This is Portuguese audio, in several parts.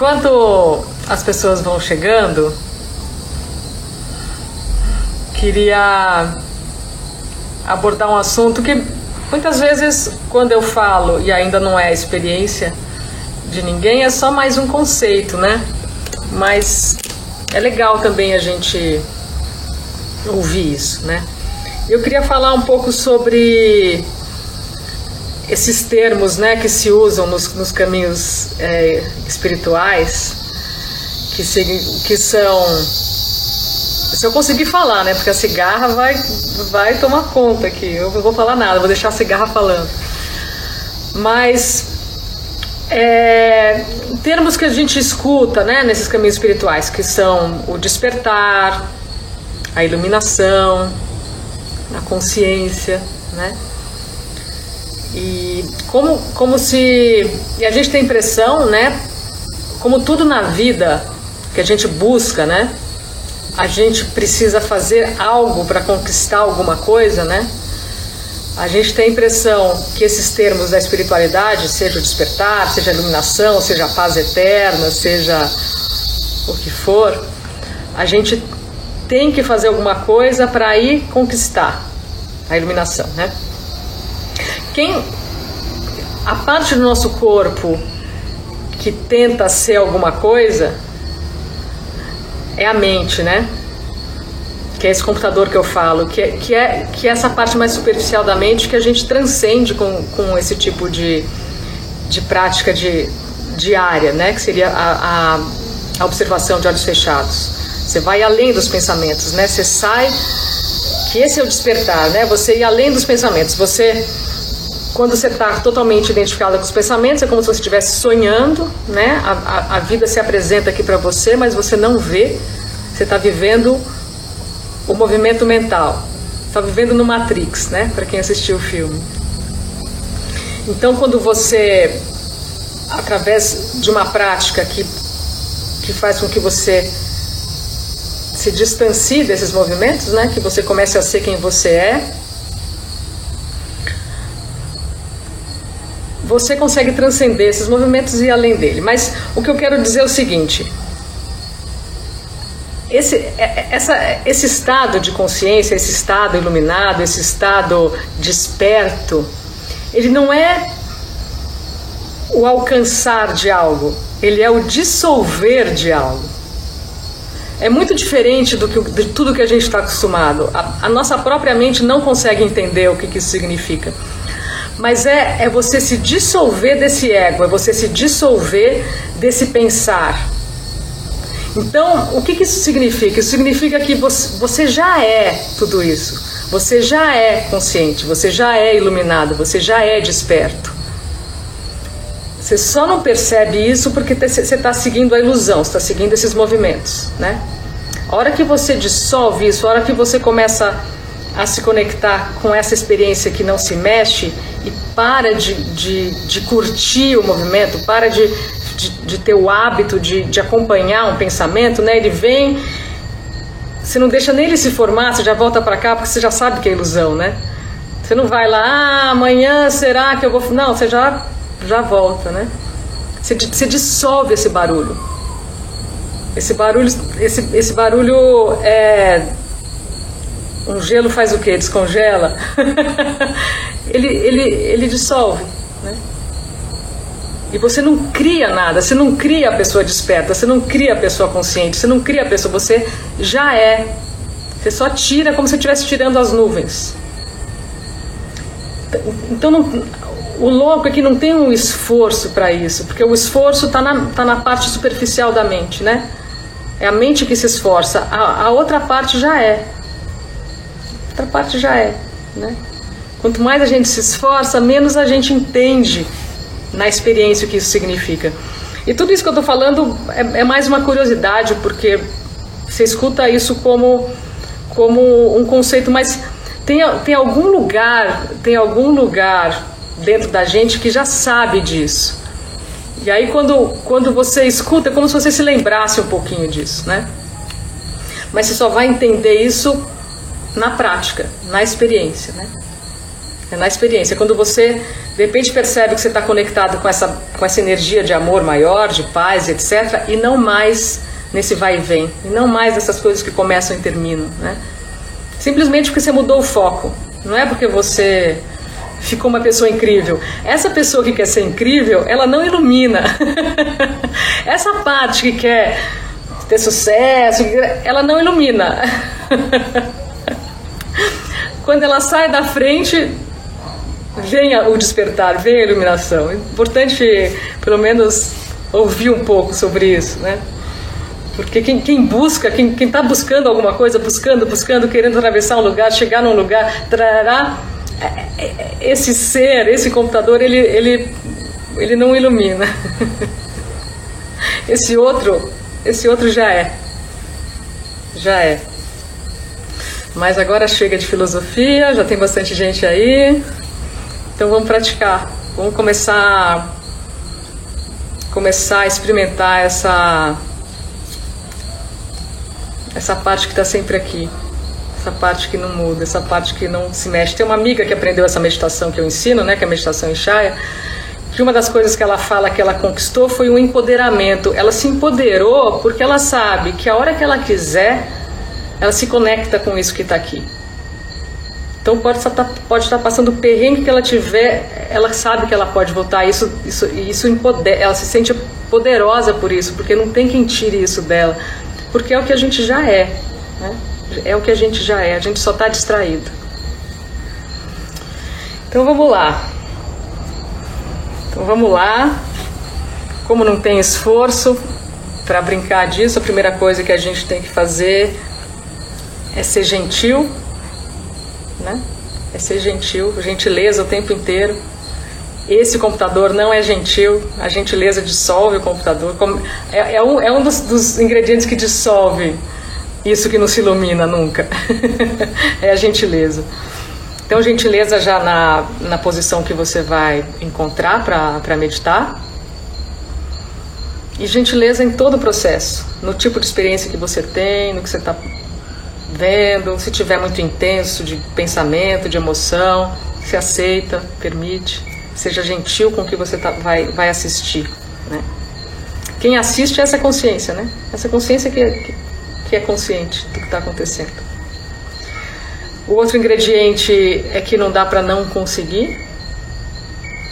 Enquanto as pessoas vão chegando, queria abordar um assunto que muitas vezes, quando eu falo e ainda não é experiência de ninguém, é só mais um conceito, né? Mas é legal também a gente ouvir isso, né? Eu queria falar um pouco sobre esses termos né, que se usam nos, nos caminhos é, espirituais, que, se, que são. Se eu conseguir falar, né? Porque a cigarra vai, vai tomar conta aqui. Eu não vou falar nada, vou deixar a cigarra falando. Mas é, termos que a gente escuta né, nesses caminhos espirituais, que são o despertar, a iluminação, a consciência, né? E como, como se. E a gente tem impressão, né? Como tudo na vida que a gente busca, né? A gente precisa fazer algo para conquistar alguma coisa, né? A gente tem a impressão que esses termos da espiritualidade, seja o despertar, seja a iluminação, seja a paz eterna, seja o que for, a gente tem que fazer alguma coisa para ir conquistar a iluminação, né? Quem a parte do nosso corpo que tenta ser alguma coisa é a mente, né? Que é esse computador que eu falo, que é, que é, que é essa parte mais superficial da mente que a gente transcende com, com esse tipo de, de prática de, diária, né? Que seria a, a, a observação de olhos fechados. Você vai além dos pensamentos, né? Você sai, que esse é o despertar, né? Você ir além dos pensamentos. Você quando você está totalmente identificada com os pensamentos, é como se você estivesse sonhando, né? A, a, a vida se apresenta aqui para você, mas você não vê. Você está vivendo o movimento mental. Está vivendo no Matrix, né? Para quem assistiu o filme. Então, quando você, através de uma prática que, que faz com que você se distancie desses movimentos, né? Que você comece a ser quem você é, você consegue transcender esses movimentos e ir além dele. Mas o que eu quero dizer é o seguinte: esse, é, é, essa, esse estado de consciência, esse estado iluminado, esse estado desperto, ele não é o alcançar de algo, ele é o dissolver de algo. É muito diferente do que, de tudo que a gente está acostumado. A, a, nossa própria mente não consegue entender o que, que isso significa mas é, é você se dissolver desse ego, é você se dissolver desse pensar. Então, o que, que isso significa? Isso significa que você, você já é tudo isso. Você já é consciente, você já é iluminado, você já é desperto. Você só não percebe isso porque você está seguindo a ilusão, está seguindo esses movimentos, né? A hora que você dissolve isso, a hora que você começa a se conectar com essa experiência que não se mexe e para de, de, de curtir o movimento, para de, de, de ter o hábito de, de acompanhar um pensamento, né? Ele vem, você não deixa nem ele se formar, você já volta para cá porque você já sabe que é ilusão, né? Você não vai lá, ah, amanhã será que eu vou. Não, você já, já volta, né? Você, você dissolve esse barulho. Esse barulho, esse, esse barulho é, um gelo faz o quê? Descongela? ele, ele, ele dissolve. Né? E você não cria nada, você não cria a pessoa desperta, você não cria a pessoa consciente, você não cria a pessoa, você já é. Você só tira como se estivesse tirando as nuvens. Então, não, o louco é que não tem um esforço para isso, porque o esforço está na, tá na parte superficial da mente, né? É a mente que se esforça, a, a outra parte já é outra parte já é. Né? Quanto mais a gente se esforça, menos a gente entende na experiência o que isso significa. E tudo isso que eu estou falando é, é, mais uma curiosidade, porque você escuta isso como, como um conceito, mas tem, tem algum lugar, tem algum lugar dentro da gente que já sabe disso. E aí quando, quando você escuta, é como se você se lembrasse um pouquinho disso, né? Mas você só vai entender isso na prática, na experiência, né? É na experiência. Quando você De repente percebe que você está conectado com essa, com essa energia de amor maior, de paz, etc. E não mais nesse vai e vem. E não mais nessas coisas que começam e terminam. Né? Simplesmente porque você mudou o foco. Não é porque você ficou uma pessoa incrível. Essa pessoa que quer ser incrível, ela não ilumina. Essa parte que quer ter sucesso, ela não ilumina. Quando ela sai da frente, vem o despertar, vem a iluminação. É importante, pelo menos, ouvir um pouco sobre isso, né? Porque quem, quem busca, quem está buscando alguma coisa, buscando, buscando, querendo atravessar um lugar, chegar num lugar, trará é, é, esse ser, esse computador, ele, ele, ele não ilumina. Esse outro, esse outro já é. Já é. Mas agora chega de filosofia, já tem bastante gente aí. Então vamos praticar. Vamos começar começar a experimentar essa essa parte que está sempre aqui essa parte que não muda, essa parte que não se mexe. Tem uma amiga que aprendeu essa meditação que eu ensino, né, que é a meditação em Shaya, que uma das coisas que ela fala que ela conquistou foi um empoderamento. Ela se empoderou porque ela sabe que a hora que ela quiser, ela se conecta com isso que está aqui. Então pode estar, pode estar passando o perrengue que ela tiver, ela sabe que ela pode voltar. Isso, isso, isso empodera, ela se sente poderosa por isso, porque não tem quem tire isso dela, porque é o que a gente já é. Né? É o que a gente já é, a gente só está distraído. Então vamos lá. Então vamos lá. Como não tem esforço para brincar disso, a primeira coisa que a gente tem que fazer é ser gentil, né? É ser gentil, gentileza o tempo inteiro. Esse computador não é gentil, a gentileza dissolve o computador. É, é um, é um dos, dos ingredientes que dissolve isso que não se ilumina nunca. é a gentileza. Então, gentileza já na, na posição que você vai encontrar para meditar. E gentileza em todo o processo, no tipo de experiência que você tem, no que você está vendo, se tiver muito intenso de pensamento, de emoção, se aceita, permite, seja gentil com o que você tá, vai, vai assistir. Né? Quem assiste é essa consciência, né? Essa consciência que, que que é consciente do que está acontecendo. O outro ingrediente é que não dá para não conseguir,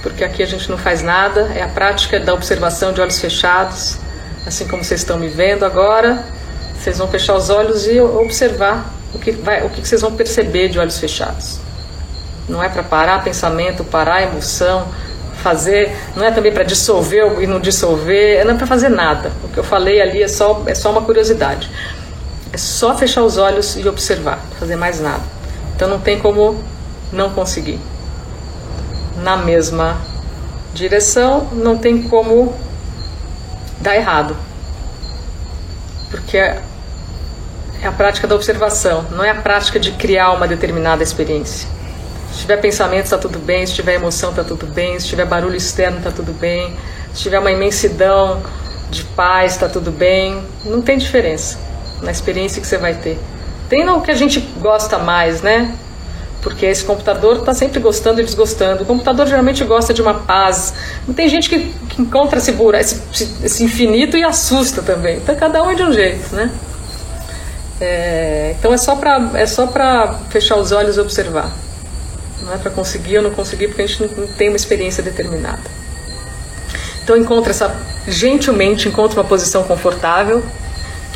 porque aqui a gente não faz nada, é a prática da observação de olhos fechados, assim como vocês estão me vendo agora. Vocês vão fechar os olhos e observar o que, vai, o que vocês vão perceber de olhos fechados. Não é para parar pensamento, parar emoção, fazer, não é também para dissolver e não dissolver, não é para fazer nada. O que eu falei ali é só, é só uma curiosidade. É só fechar os olhos e observar, fazer mais nada. Então não tem como não conseguir. Na mesma direção, não tem como dar errado. Porque é, a prática da observação, não é a prática de criar uma determinada experiência. Se tiver pensamento, está tudo bem. Se tiver emoção, está tudo bem. Se tiver barulho externo, está tudo bem. Se tiver uma imensidão de paz, está tudo bem. Não tem diferença na experiência que você vai ter. Tem o que a gente gosta mais, né? Porque esse computador está sempre gostando e desgostando. O computador geralmente gosta de uma paz. Não tem gente que, que encontra esse, buraco, esse, esse, infinito e assusta também. Então cada um é de um jeito, né? É, então é só para é só para fechar os olhos e observar. Não é para conseguir ou não conseguir porque a gente não, tem uma experiência determinada. Então encontra essa gentilmente encontra uma posição confortável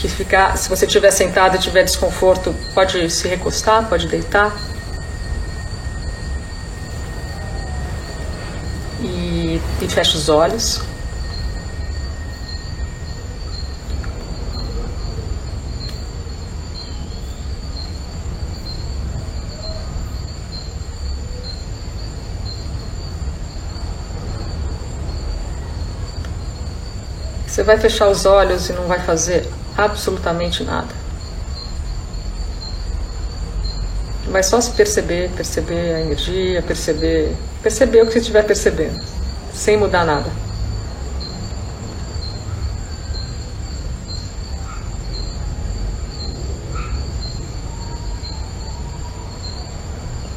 que ficar, se você estiver sentado e tiver desconforto, pode se recostar, pode deitar. E, e fecha os olhos. Você vai fechar os olhos e não vai fazer absolutamente nada. Vai só se perceber, perceber a energia, perceber, perceber o que você estiver percebendo, sem mudar nada.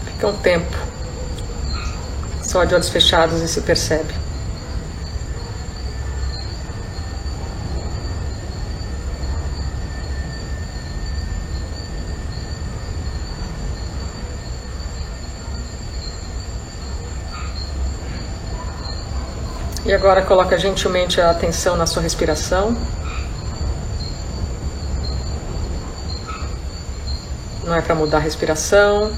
Fica um tempo só de olhos fechados e se percebe. E agora coloca gentilmente a atenção na sua respiração. Não é para mudar a respiração.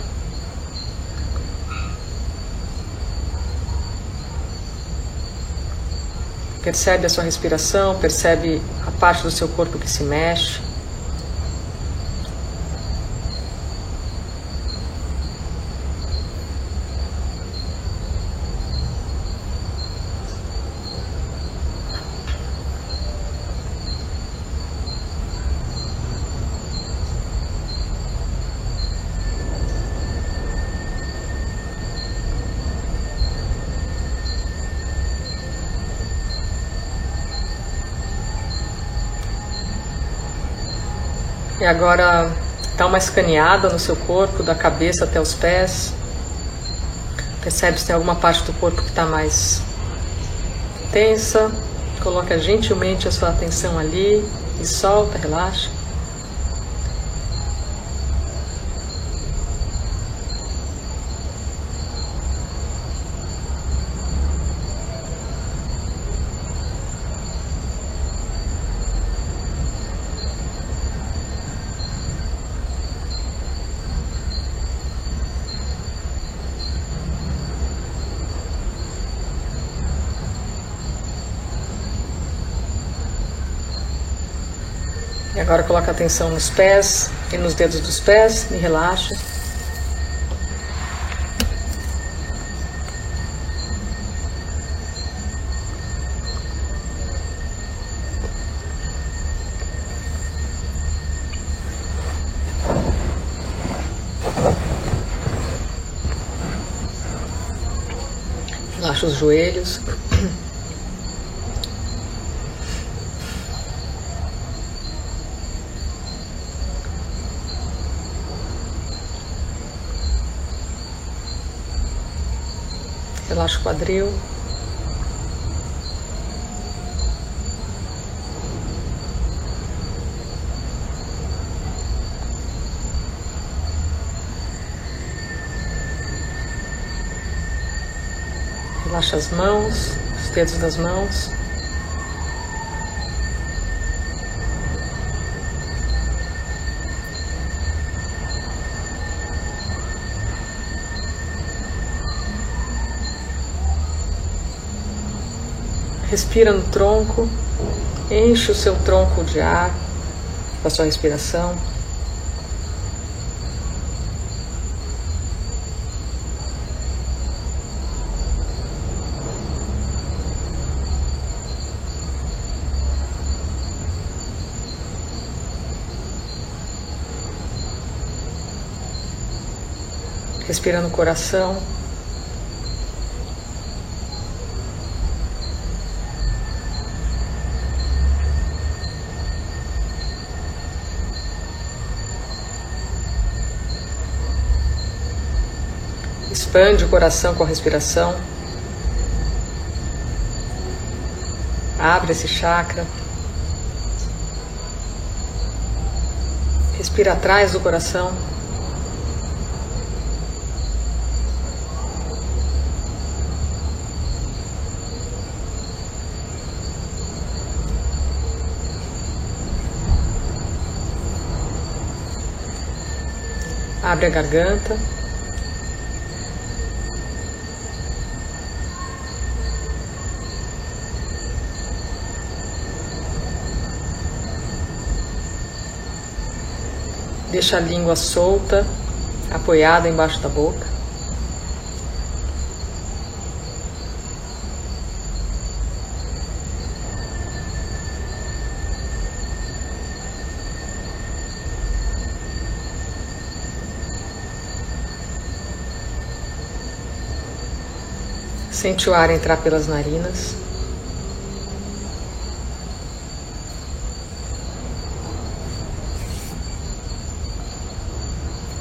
Percebe a sua respiração, percebe a parte do seu corpo que se mexe. E agora dá uma escaneada no seu corpo, da cabeça até os pés. Percebe se tem alguma parte do corpo que está mais tensa. Coloca gentilmente a sua atenção ali e solta, relaxa. E agora coloca atenção nos pés e nos dedos dos pés e relaxa. Relaxa os joelhos. Relaxa o quadril. Relaxa as mãos, os dedos das mãos. Respira no tronco, enche o seu tronco de ar com a sua respiração. Respira no coração. Expande o coração com a respiração. Abre esse chakra. Respira atrás do coração. Abre a garganta. Deixa a língua solta, apoiada embaixo da boca. Sente o ar entrar pelas narinas.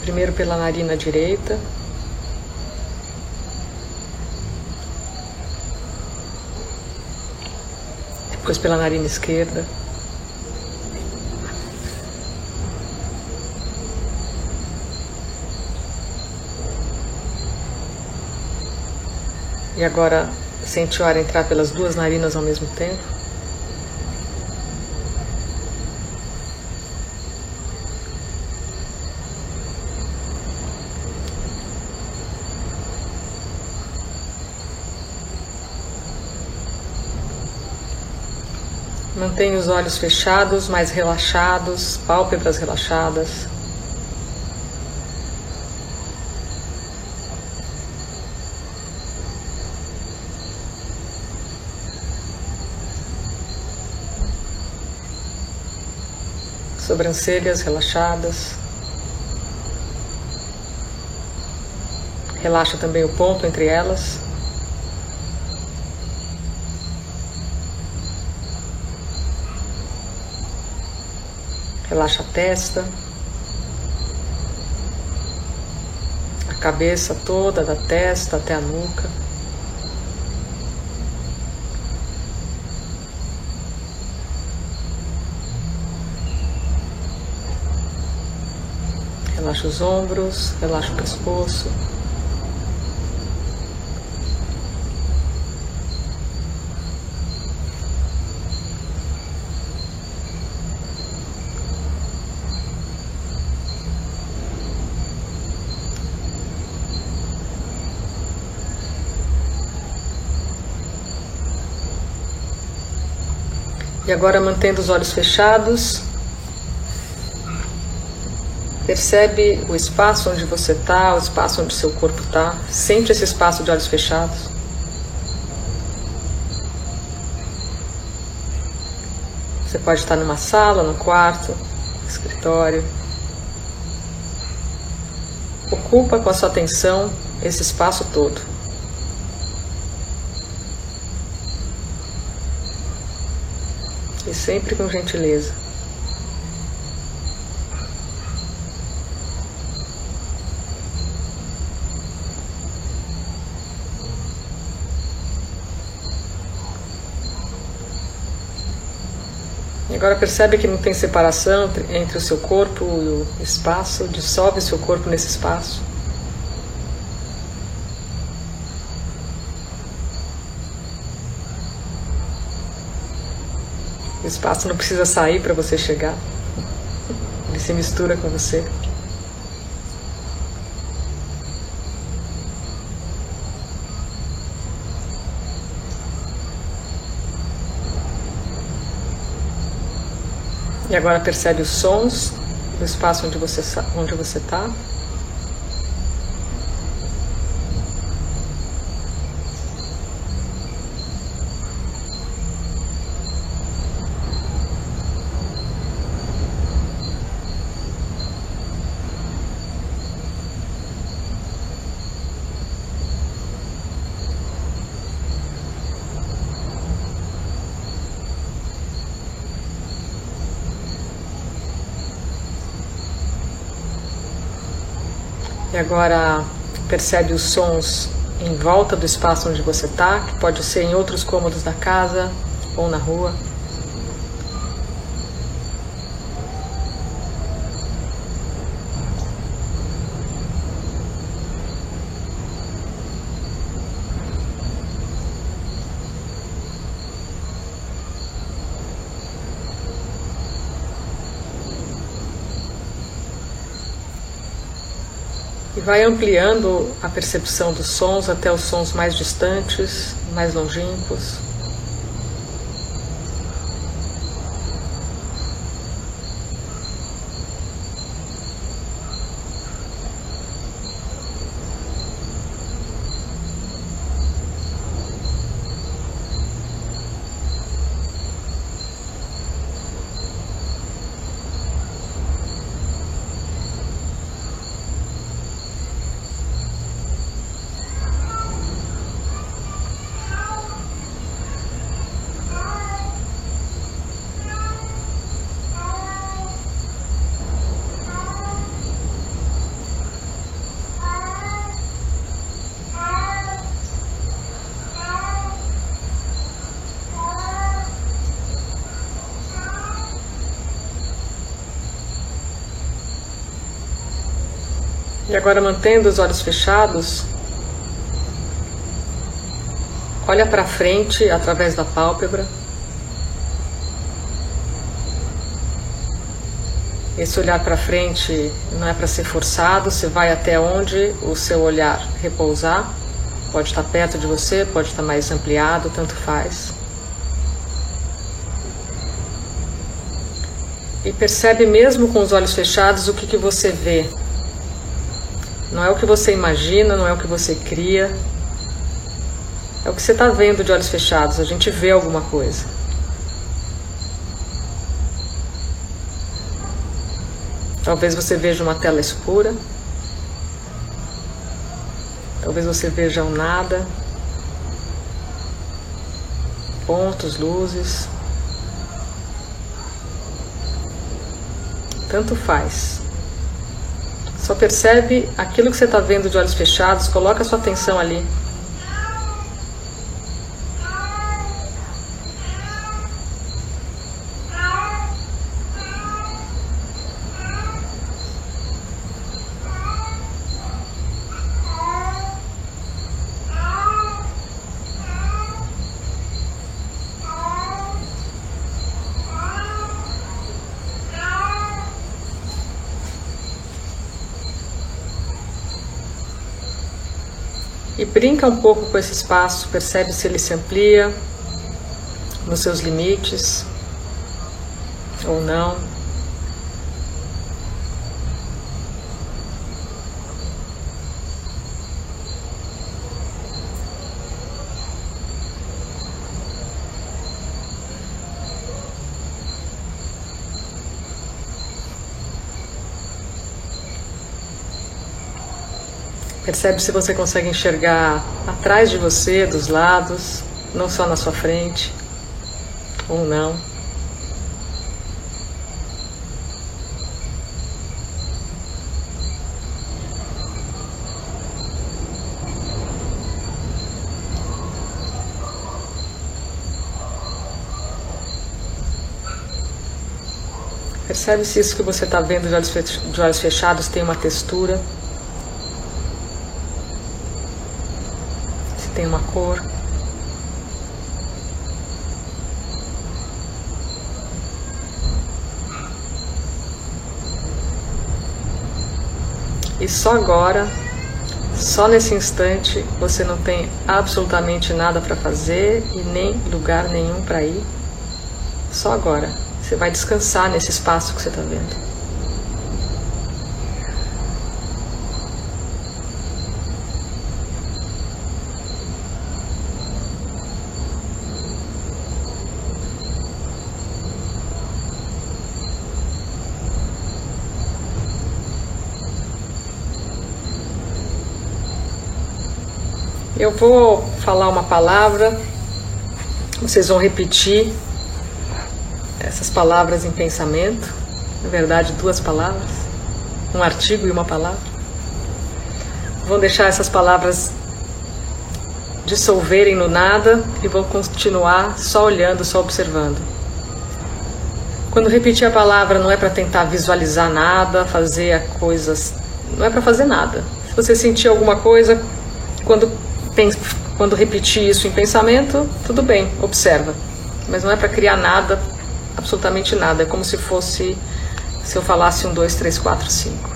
Primeiro pela narina direita. Depois pela narina esquerda. E agora sente o ar entrar pelas duas narinas ao mesmo tempo. Mantenha os olhos fechados, mais relaxados, pálpebras relaxadas. sobrancelhas relaxadas. Relaxa também o ponto entre elas. Relaxa a testa, a cabeça toda, da testa até a nuca. Relaxa os ombros, relaxa o pescoço. E agora mantendo os olhos fechados, Percebe o espaço onde você está, o espaço onde seu corpo está. Sente esse espaço de olhos fechados. Você pode estar numa sala, no quarto, escritório. Ocupa com a sua atenção esse espaço todo. E sempre com gentileza. Agora percebe que não tem separação entre o seu corpo e o espaço, dissolve seu corpo nesse espaço. O espaço não precisa sair para você chegar, ele se mistura com você. E agora percebe os sons do espaço onde você onde você está. E agora percebe os sons em volta do espaço onde você está, que pode ser em outros cômodos da casa ou na rua. Vai ampliando a percepção dos sons até os sons mais distantes, mais longínquos. E agora, mantendo os olhos fechados, olha para frente através da pálpebra. Esse olhar para frente não é para ser forçado, você vai até onde o seu olhar repousar. Pode estar perto de você, pode estar mais ampliado, tanto faz. E percebe mesmo com os olhos fechados o que, que você vê. Não é o que você imagina, não é o que você cria. É o que você está vendo de olhos fechados. A gente vê alguma coisa. Talvez você veja uma tela escura. Talvez você veja um nada. Pontos, luzes. Tanto faz. Só percebe aquilo que você está vendo de olhos fechados, coloca sua atenção ali. E brinca um pouco com esse espaço, percebe se ele se amplia nos seus limites ou não. Percebe se você consegue enxergar atrás de você, dos lados, não só na sua frente, ou não. Percebe se isso que você está vendo de olhos fechados tem uma textura. Tem uma cor. E só agora, só nesse instante, você não tem absolutamente nada para fazer e nem lugar nenhum para ir. Só agora. Você vai descansar nesse espaço que você está vendo. Eu vou falar uma palavra, vocês vão repetir essas palavras em pensamento. Na verdade, duas palavras, um artigo e uma palavra. Vão deixar essas palavras dissolverem no nada e vão continuar só olhando, só observando. Quando repetir a palavra, não é para tentar visualizar nada, fazer coisas. Não é para fazer nada. Se você sentir alguma coisa, quando quando repetir isso em pensamento, tudo bem, observa. Mas não é para criar nada, absolutamente nada. É como se fosse, se eu falasse um, dois, três, quatro, cinco.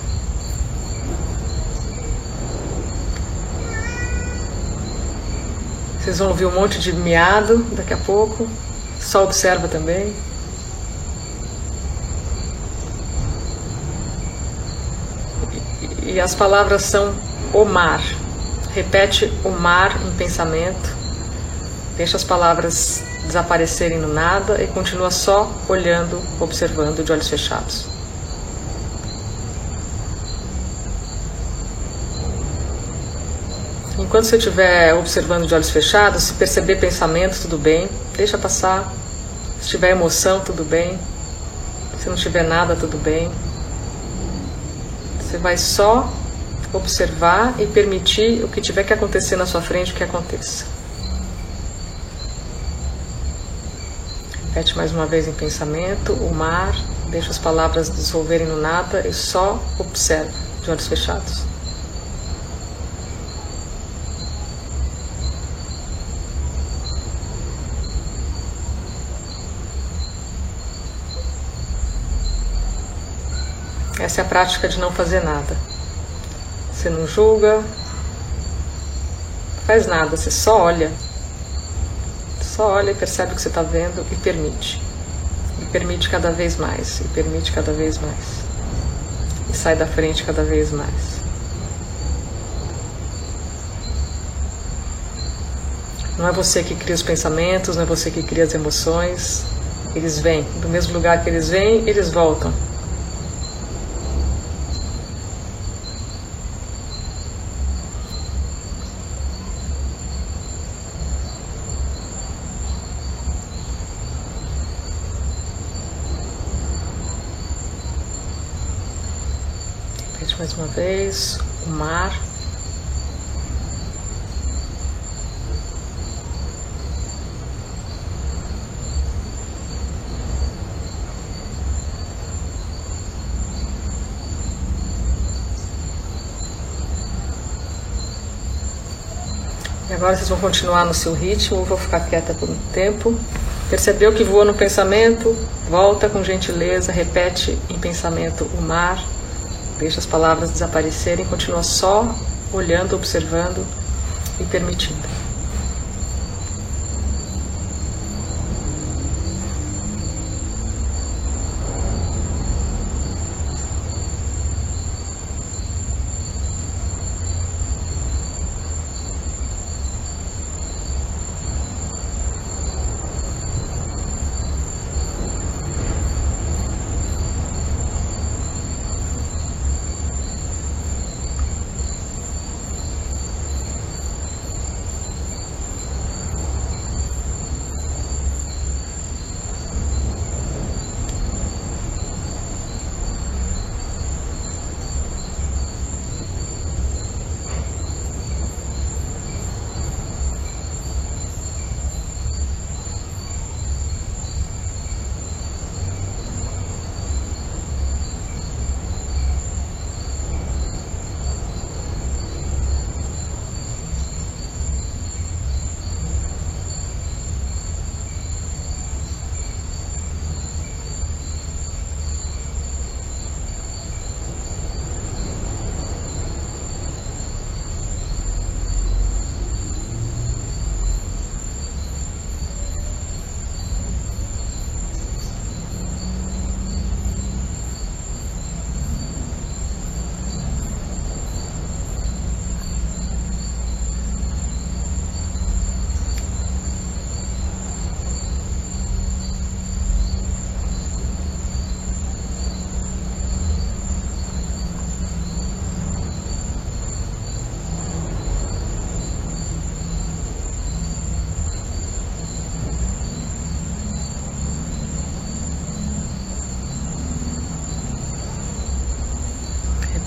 Vocês vão ouvir um monte de miado daqui a pouco. Só observa também. E as palavras são o mar. Repete o mar em pensamento. Deixa as palavras desaparecerem no nada e continua só olhando, observando de olhos fechados. Enquanto você estiver observando de olhos fechados, se perceber pensamento, tudo bem, deixa passar. Se tiver emoção, tudo bem. Se não tiver nada, tudo bem. Você vai só observar e permitir o que tiver que acontecer na sua frente, que aconteça. Repete mais uma vez em pensamento: o mar, deixa as palavras dissolverem no nada e só observa de olhos fechados. Essa é a prática de não fazer nada. Você não julga, faz nada, você só olha. Só olha e percebe o que você está vendo e permite. E permite cada vez mais, e permite cada vez mais. E sai da frente cada vez mais. Não é você que cria os pensamentos, não é você que cria as emoções. Eles vêm. Do mesmo lugar que eles vêm, eles voltam. Vez. O mar Agora vocês vão continuar no seu ritmo, vou ficar quieta por um tempo. Percebeu que voou no pensamento? Volta com gentileza, repete em pensamento o mar, deixa as palavras desaparecerem, continua só olhando, observando e permitindo.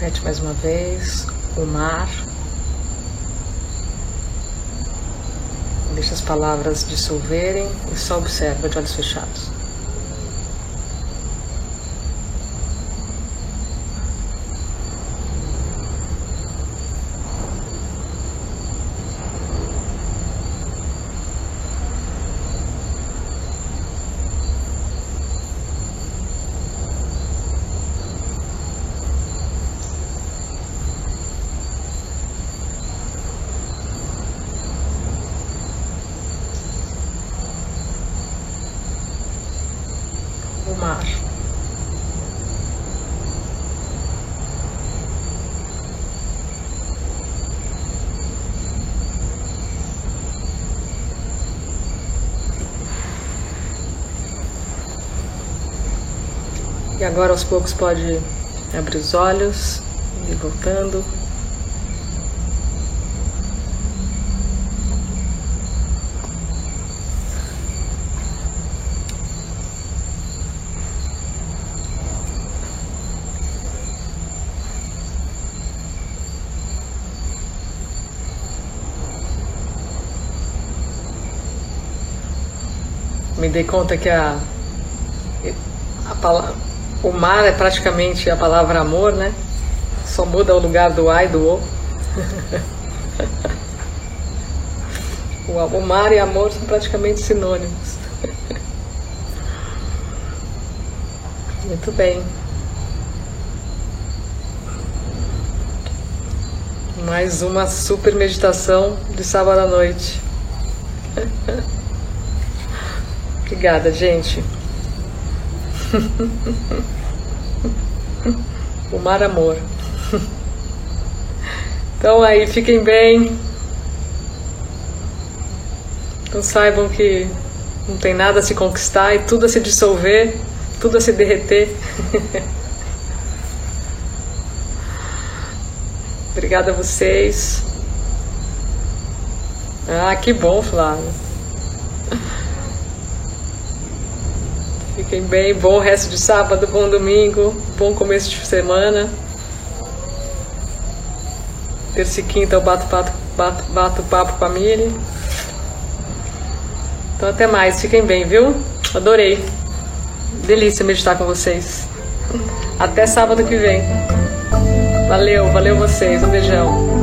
Repete mais uma vez o mar. Deixa as palavras dissolverem e só observa de olhos fechados. E agora aos poucos pode abrir os olhos e voltando. Me dei conta que a, a palavra o mar é praticamente a palavra amor, né? Só muda o lugar do A e do O. o mar e amor são praticamente sinônimos. Muito bem. Mais uma super meditação de sábado à noite. Obrigada, gente o mar amor. Então aí, fiquem bem. Então saibam que não tem nada a se conquistar e tudo a se dissolver, tudo a se derreter. Obrigada a vocês. Ah, que bom, Flávio. Fiquem bem, bom resto de sábado, bom domingo, bom começo de semana. Terça e quinta eu bato, bato, bato, bato papo com a Miri. Então até mais, fiquem bem, viu? Adorei. Delícia meditar com vocês. Até sábado que vem. Valeu, valeu vocês. Um beijão.